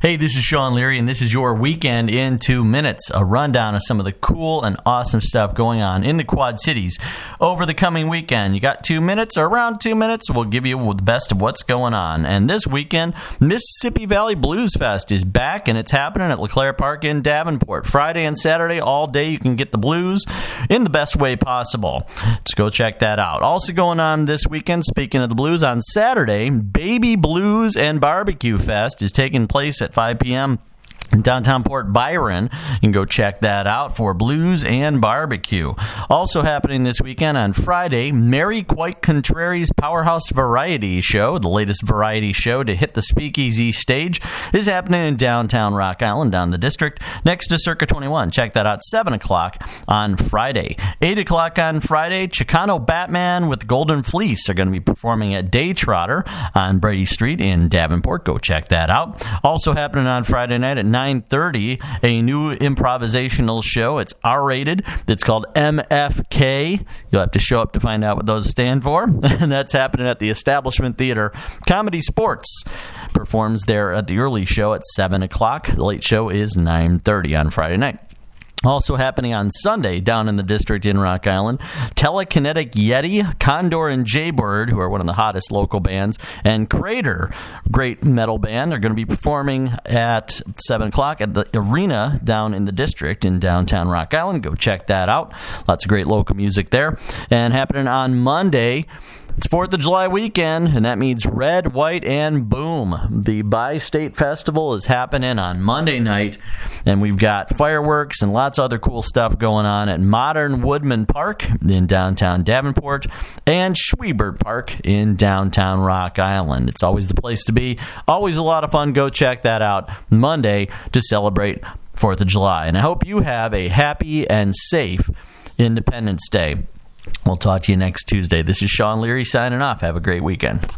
Hey, this is Sean Leary, and this is your weekend in two minutes. A rundown of some of the cool and awesome stuff going on in the Quad Cities over the coming weekend. You got two minutes, or around two minutes, we'll give you the best of what's going on. And this weekend, Mississippi Valley Blues Fest is back, and it's happening at LeClaire Park in Davenport. Friday and Saturday, all day, you can get the blues in the best way possible. Let's go check that out. Also going on this weekend, speaking of the blues, on Saturday, Baby Blues and Barbecue Fest is taking place at 5 p.m downtown Port Byron. You can go check that out for blues and barbecue. Also happening this weekend on Friday, Mary Quite Contrary's Powerhouse Variety Show, the latest variety show to hit the speakeasy stage, is happening in downtown Rock Island, down the district, next to Circa 21. Check that out, 7 o'clock on Friday. 8 o'clock on Friday, Chicano Batman with Golden Fleece are going to be performing at Daytrotter on Brady Street in Davenport. Go check that out. Also happening on Friday night at 9 9:30, a new improvisational show. It's R-rated. It's called MFK. You'll have to show up to find out what those stand for, and that's happening at the Establishment Theater. ComedySportz performs there at the early show at seven o'clock. The late show is 9:30 on Friday night. Also happening on Sunday down in the district in Rock Island, Telekinetic Yeti, Condor and Jaybird, who are one of the hottest local bands, and Crater, great metal band, are going to be performing at 7 o'clock at the arena down in the district in downtown Rock Island. Go check that out. Lots of great local music there. And happening on Monday, it's 4th of July weekend, and that means red, white, and boom. The Bi State Festival is happening on Monday night, and we've got fireworks and lots of other cool stuff going on at Modern Woodmen Park in downtown Davenport and Schwiebert Park in downtown Rock Island. It's always the place to be, always a lot of fun. Go check that out Monday to celebrate 4th of July. And I hope you have a happy and safe Independence Day. We'll talk to you next Tuesday. This is Sean Leary signing off. Have a great weekend.